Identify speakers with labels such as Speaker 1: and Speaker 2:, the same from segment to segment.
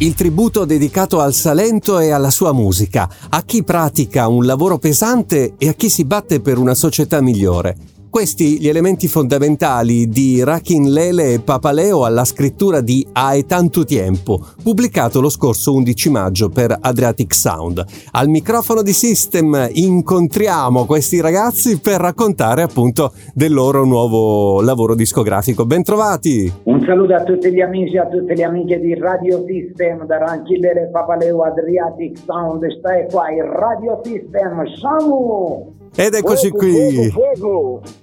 Speaker 1: il tributo dedicato al Salento e alla sua musica, a chi pratica un lavoro pesante e a chi si batte per una società migliore. Questi gli elementi fondamentali di Rakin Lele e Papaleo alla scrittura di Hai tanto tempo, pubblicato lo scorso 11 maggio per Adriatic Sound. Al microfono di System incontriamo questi ragazzi per raccontare appunto del loro nuovo lavoro discografico. Bentrovati!
Speaker 2: Un saluto a tutti gli amici e a tutte le amiche di Radio System da Rakin Lele e Papaleo Adriatic Sound. Stai qua in Radio System. Samu!
Speaker 1: Ed eccoci qui.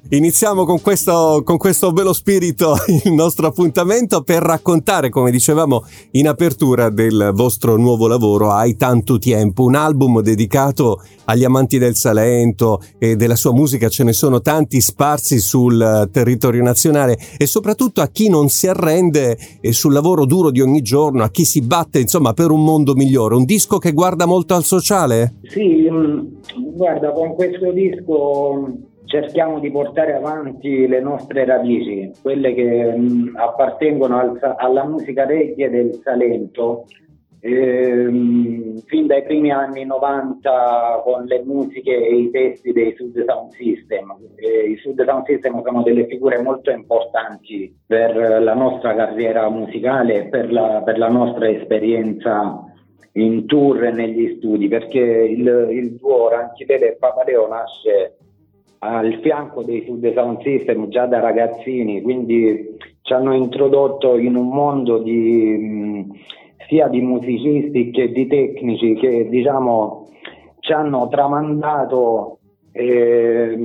Speaker 1: Iniziamo con questo, con questo bello spirito il nostro appuntamento per raccontare, come dicevamo in apertura, del vostro nuovo lavoro Hai tanto tempo, un album dedicato agli amanti del Salento e della sua musica, ce ne sono tanti sparsi sul territorio nazionale e soprattutto a chi non si arrende e sul lavoro duro di ogni giorno, a chi si batte insomma per un mondo migliore. Un disco che guarda molto al sociale?
Speaker 2: Sì, mm, guarda, con questo disco cerchiamo di portare avanti le nostre radici, quelle che mh, appartengono al, alla musica reggae del Salento, ehm, fin dai primi anni 90 con le musiche e i testi dei Sud Sound System. E I Sud Sound System sono delle figure molto importanti per la nostra carriera musicale e per la, per la nostra esperienza in tour e negli studi, perché il, il duo Ranchidele e Papaleo nasce al fianco dei Sud Sound System già da ragazzini, quindi ci hanno introdotto in un mondo di, sia di musicisti che di tecnici che diciamo ci hanno tramandato eh,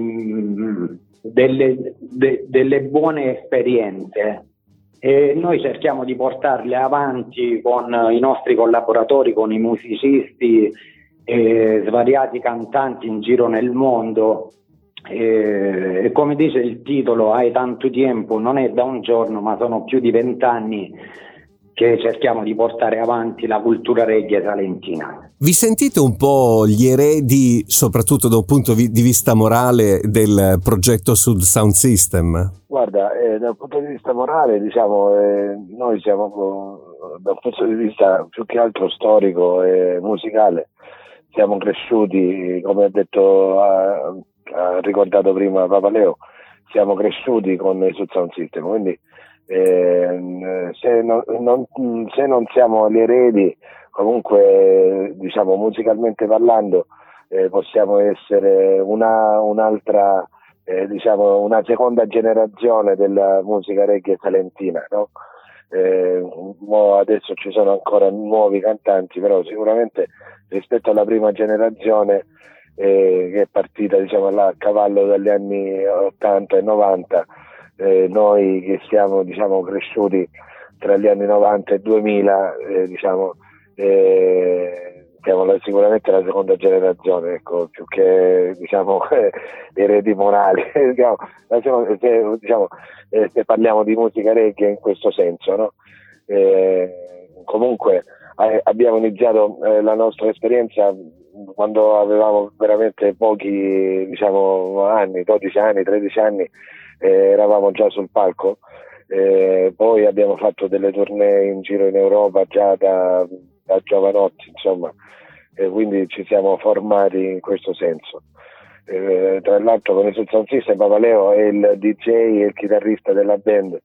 Speaker 2: delle, de, delle buone esperienze e noi cerchiamo di portarle avanti con i nostri collaboratori, con i musicisti e svariati cantanti in giro nel mondo. E, come dice il titolo, hai tanto tempo, non è da un giorno, ma sono più di vent'anni che cerchiamo di portare avanti la cultura reggae salentina.
Speaker 1: Vi sentite un po' gli eredi, soprattutto da un punto di vista morale, del progetto Sud Sound System?
Speaker 3: Guarda, eh, dal punto di vista morale, diciamo, eh, noi siamo, dal punto di vista più che altro storico e musicale, siamo cresciuti, come ha detto ha ricordato prima Papa Leo, siamo cresciuti con il Sud Sound System, quindi eh, se, non, non, se, non, siamo gli eredi, comunque diciamo musicalmente parlando, eh, possiamo essere una, un'altra, eh, diciamo una seconda generazione della musica reggae salentina, no? Eh, adesso ci sono ancora nuovi cantanti, però sicuramente rispetto alla prima generazione eh, che è partita diciamo, là, a cavallo dagli anni 80 e 90, eh, noi che siamo diciamo, cresciuti tra gli anni 90 e 2000, eh, diciamo, eh, siamo sicuramente la seconda generazione, ecco, più che diciamo, eredi morali. diciamo, se, diciamo, eh, se, parliamo di musica reggae in questo senso, no? Eh, comunque abbiamo iniziato la nostra esperienza quando avevamo veramente pochi diciamo, anni, 12 anni, 13 anni, eh, eravamo già sul palco. Eh, poi abbiamo fatto delle tournée in giro in Europa già da, da giovanotti, insomma, e quindi ci siamo formati in questo senso. Eh, tra l'altro con il Sound System Papaleo è il DJ e il chitarrista della band,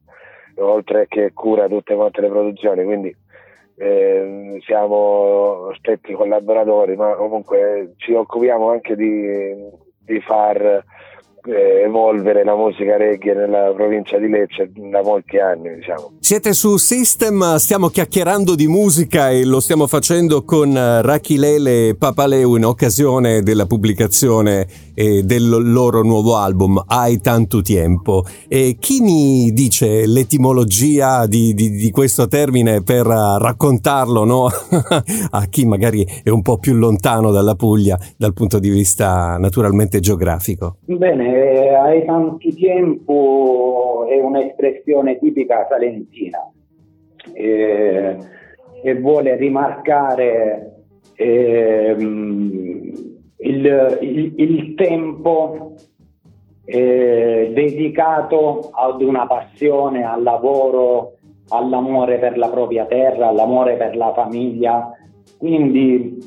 Speaker 3: oltre che cura tutte quante le produzioni, quindi eh, siamo stretti collaboratori, ma comunque ci occupiamo anche di, di far eh, evolvere la musica reggae nella provincia di Lecce da molti anni. Diciamo.
Speaker 1: Siete su System, stiamo chiacchierando di musica e lo stiamo facendo con eh, Rachilele e Papaleu in occasione della pubblicazione eh, del loro nuovo album Hai tanto tempo. E chi mi dice l'etimologia di, di, di questo termine per uh, raccontarlo no? a chi magari è un po' più lontano dalla Puglia dal punto di vista naturalmente geografico?
Speaker 2: Bene, eh, hai tanto tempo è un'espressione tipica salentina eh, e vuole rimarcare eh, il, il, il, tempo eh, dedicato ad una passione, al lavoro all'amore per la propria terra, all'amore per la famiglia. Quindi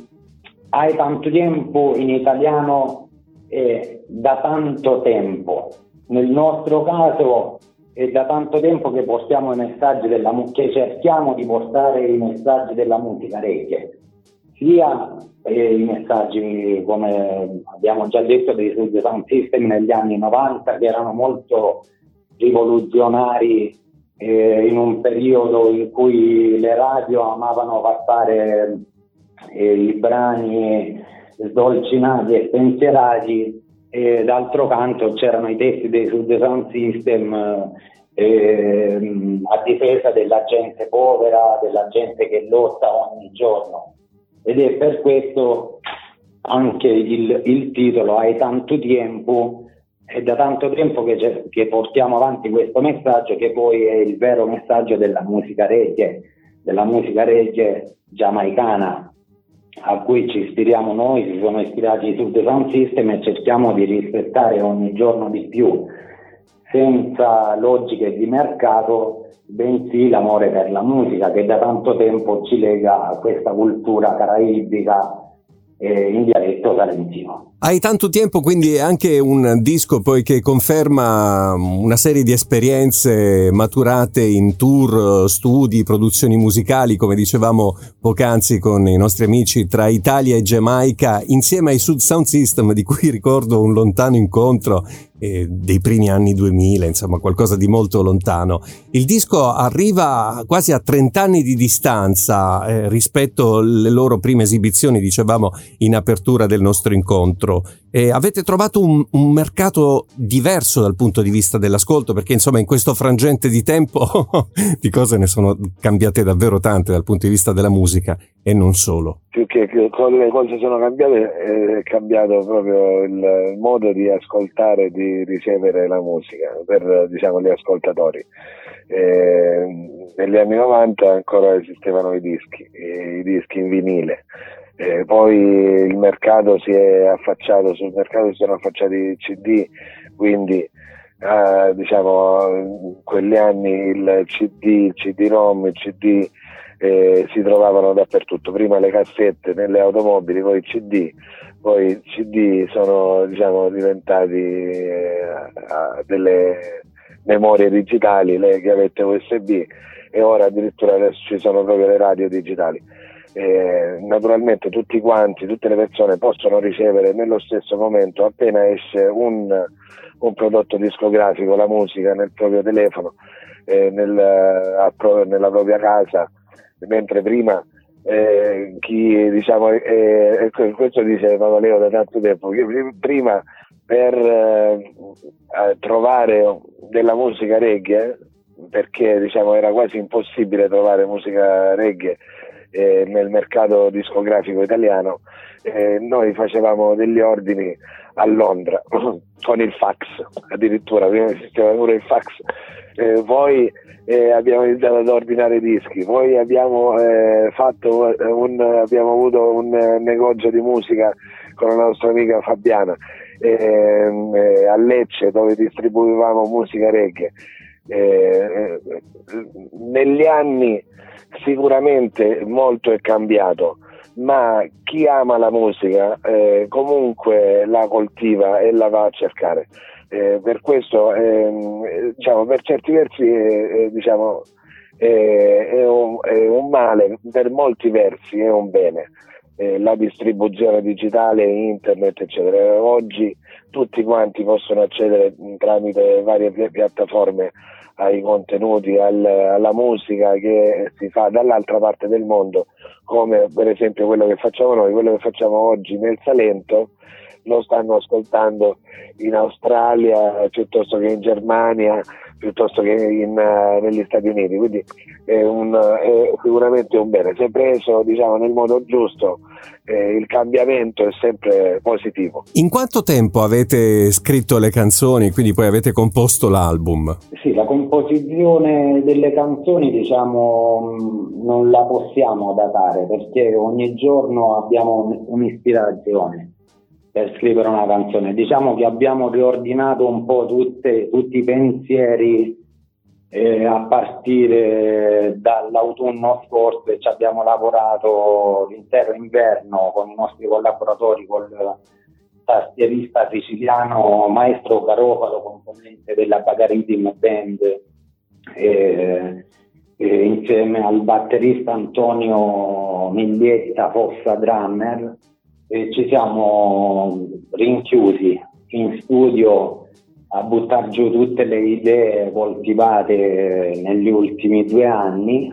Speaker 2: hai tanto tempo in italiano è da tanto tempo. Nel nostro caso è da tanto tempo che portiamo i messaggi della che cerchiamo di portare i messaggi della musica reggae, sia eh, i messaggi come abbiamo già detto dei Sud Sound System negli anni 90 che erano molto rivoluzionari eh, in un periodo in cui le radio amavano passare eh, i brani sdolcinati e spensierati e d'altro canto c'erano i testi dei Sud Sound System eh, a difesa della gente povera, della gente che lotta ogni giorno. Ed è per questo anche il, il titolo Hai tanto tempo è da tanto tempo che, che, portiamo avanti questo messaggio che poi è il vero messaggio della musica reggae, della musica reggae giamaicana a cui ci ispiriamo noi, si sono ispirati su The Sound System e cerchiamo di rispettare ogni giorno di più, senza logiche di mercato, bensì l'amore per la musica che da tanto tempo ci lega a questa cultura caraibica eh, in dialetto salentino.
Speaker 1: Hai tanto tempo, quindi è anche un disco poi che conferma una serie di esperienze maturate in tour, studi, produzioni musicali, come dicevamo poc'anzi con i nostri amici tra Italia e Giamaica, insieme ai Sud Sound System, di cui ricordo un lontano incontro eh, dei primi anni 2000, insomma qualcosa di molto lontano. Il disco arriva quasi a 30 anni di distanza eh, rispetto alle loro prime esibizioni, dicevamo in apertura del nostro incontro. E avete trovato un, un, mercato diverso dal punto di vista dell'ascolto, perché insomma in questo frangente di tempo di cose ne sono cambiate davvero tante dal punto di vista della musica e non solo.
Speaker 3: Più che le cose sono cambiate, è cambiato proprio il modo di ascoltare e di ricevere la musica per diciamo, gli ascoltatori. Eh, negli anni 90 ancora esistevano i dischi, i dischi in vinile eh, poi il mercato si è affacciato, sul mercato si sono affacciati i CD, quindi eh, diciamo in quegli anni il CD, il CD-ROM, il CD eh, si trovavano dappertutto, prima le cassette nelle automobili, poi i CD, poi i CD sono diciamo, diventati eh, delle memorie digitali, le chiavette USB e ora addirittura adesso ci sono proprio le radio digitali eh, naturalmente tutti quanti, tutte le persone possono ricevere nello stesso momento, appena esce un, un prodotto discografico, la musica nel proprio telefono, eh, nel, a, nella propria casa, mentre prima eh, chi diciamo, eh, questo dice Leo da tanto tempo, prima per eh, trovare della musica reggae, perché diciamo, era quasi impossibile trovare musica reggae eh, nel mercato discografico italiano, eh, noi facevamo degli ordini a Londra con il fax, addirittura prima esisteva pure il fax, eh, poi eh, abbiamo iniziato ad ordinare dischi, poi abbiamo, eh, fatto un, abbiamo avuto un negozio di musica con la nostra amica Fabiana ehm, eh, a Lecce dove distribuivamo musica reggae. Negli anni sicuramente molto è cambiato, ma chi ama la musica eh, comunque la coltiva e la va a cercare. Eh, per questo, ehm, diciamo, per certi versi, eh, eh diciamo, è un, è, un, male, per molti versi è un bene. Eh, la distribuzione digitale, internet, eccetera. Oggi tutti quanti possono accedere tramite varie piattaforme ai contenuti, al, alla musica che si fa dall'altra parte del mondo, come per esempio quello che facciamo noi, quello che facciamo oggi nel Salento, lo stanno ascoltando in Australia piuttosto che in Germania, piuttosto che in, uh, negli Stati Uniti, quindi è, un, è, sicuramente un bene. Se preso diciamo, nel modo giusto, eh, il cambiamento è sempre positivo.
Speaker 1: In quanto tempo avete scritto le canzoni, quindi poi avete composto l'album?
Speaker 2: Sì, la composizione delle canzoni diciamo non la possiamo datare perché ogni giorno abbiamo un'ispirazione per scrivere una canzone. Diciamo che abbiamo riordinato un po' tutte, tutti i pensieri E a partire dall'autunno scorso ci abbiamo lavorato l'intero inverno con i nostri collaboratori, col tastierista siciliano Maestro Garofalo, componente della Bagaritim Band, e, e insieme al batterista Antonio Miglietta, Fossa Drummer, ci siamo rinchiusi in studio a buttare giù tutte le idee coltivate negli ultimi due anni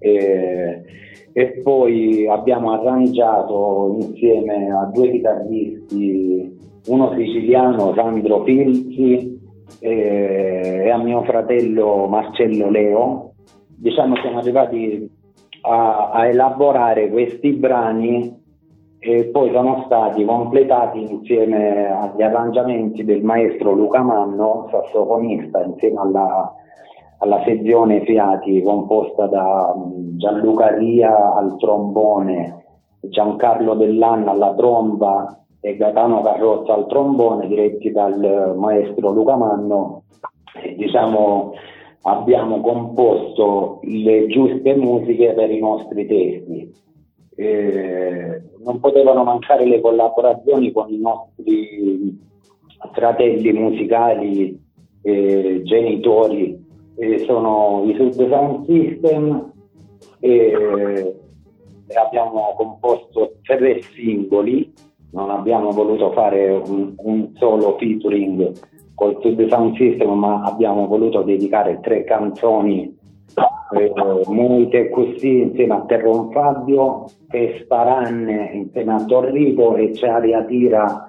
Speaker 2: e, e poi abbiamo arrangiato insieme a due chitarristi, uno siciliano Sandro Filzi e, e a mio fratello Marcello Leo. Diciamo siamo arrivati a, a elaborare questi brani e poi sono stati completati insieme agli arrangiamenti del maestro Luca Manno, sassofonista, insieme alla, alla sezione Fiati composta da mm, Gianluca Ria al trombone, Giancarlo Dellanna alla tromba e Gaetano Carrozza al trombone, diretti dal maestro Luca Manno. E, diciamo, abbiamo composto le giuste musiche per i nostri testi eh, non potevano mancare le collaborazioni con i nostri fratelli musicali, eh, genitori, eh, sono i Sud Sound System e abbiamo composto tre singoli, non abbiamo voluto fare un, un solo featuring col Sud Sound System, ma abbiamo voluto dedicare tre canzoni eh, Moite così insieme a Terron Fabio e Sparanne insieme a Torrico e Ciaria Tira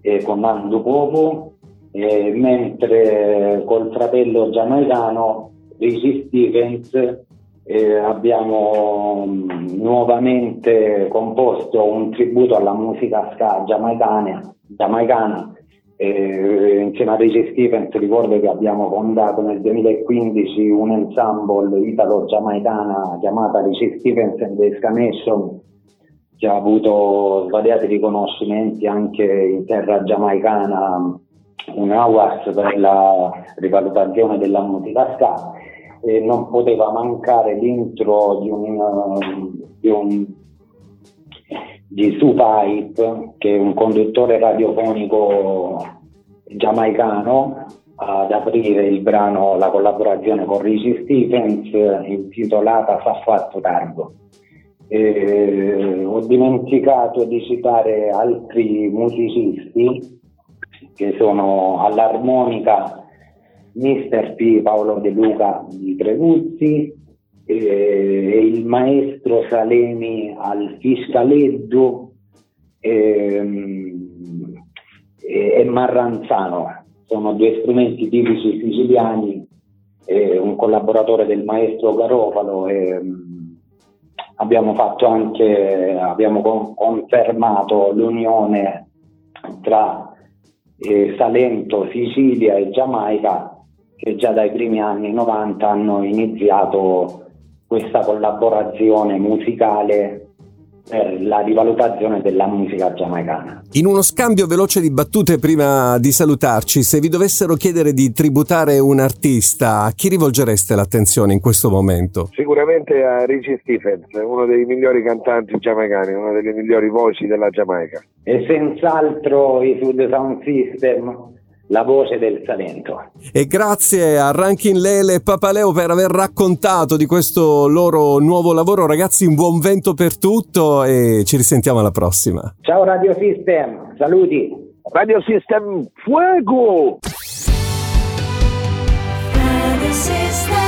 Speaker 2: eh, con Nando Popo eh, mentre col fratello giamaicano Ricci Stevens eh, abbiamo mh, nuovamente composto un tributo alla musica ska giamaicana, giamaicana. Eh, insieme a Reggie Stevens ricordo che abbiamo fondato nel 2015 un ensemble italo-giamaicana chiamata Reggie Stevens and the Escanation che ha avuto svariati riconoscimenti anche in terra giamaicana un awards per la rivalutazione della musica ska e non poteva mancare l'intro di un, di un di Supipe, che è un conduttore radiofonico giamaicano, ad aprire il brano la collaborazione con Richie Stephens intitolata Fa fatto tardo. Eh, ho dimenticato di citare altri musicisti che sono all'armonica Mister P. Paolo De Luca di Trevuzzi, eh, il maestro Salemi al fiscaleddo ehm, e Marranzano, sono due strumenti tipici siciliani, eh, un collaboratore del maestro Garofalo mh, abbiamo fatto anche, abbiamo con, confermato l'unione tra eh, Salento, Sicilia e Giamaica che già dai primi anni 90 hanno iniziato questa collaborazione musicale per la rivalutazione della musica giamaicana.
Speaker 1: In uno scambio veloce di battute prima di salutarci, se vi dovessero chiedere di tributare un artista, a chi rivolgereste l'attenzione in questo momento?
Speaker 3: Sicuramente a Richie Stephens, uno dei migliori cantanti giamaicani, una delle migliori voci della Giamaica.
Speaker 2: E senz'altro i Sud Sound System la voce del talento.
Speaker 1: E grazie a Rankin Lele e Papaleo per aver raccontato di questo loro nuovo lavoro. Ragazzi, un buon vento per tutto e ci risentiamo alla prossima.
Speaker 2: Ciao Radio System, saluti.
Speaker 3: Radio System Fuego! Radio System.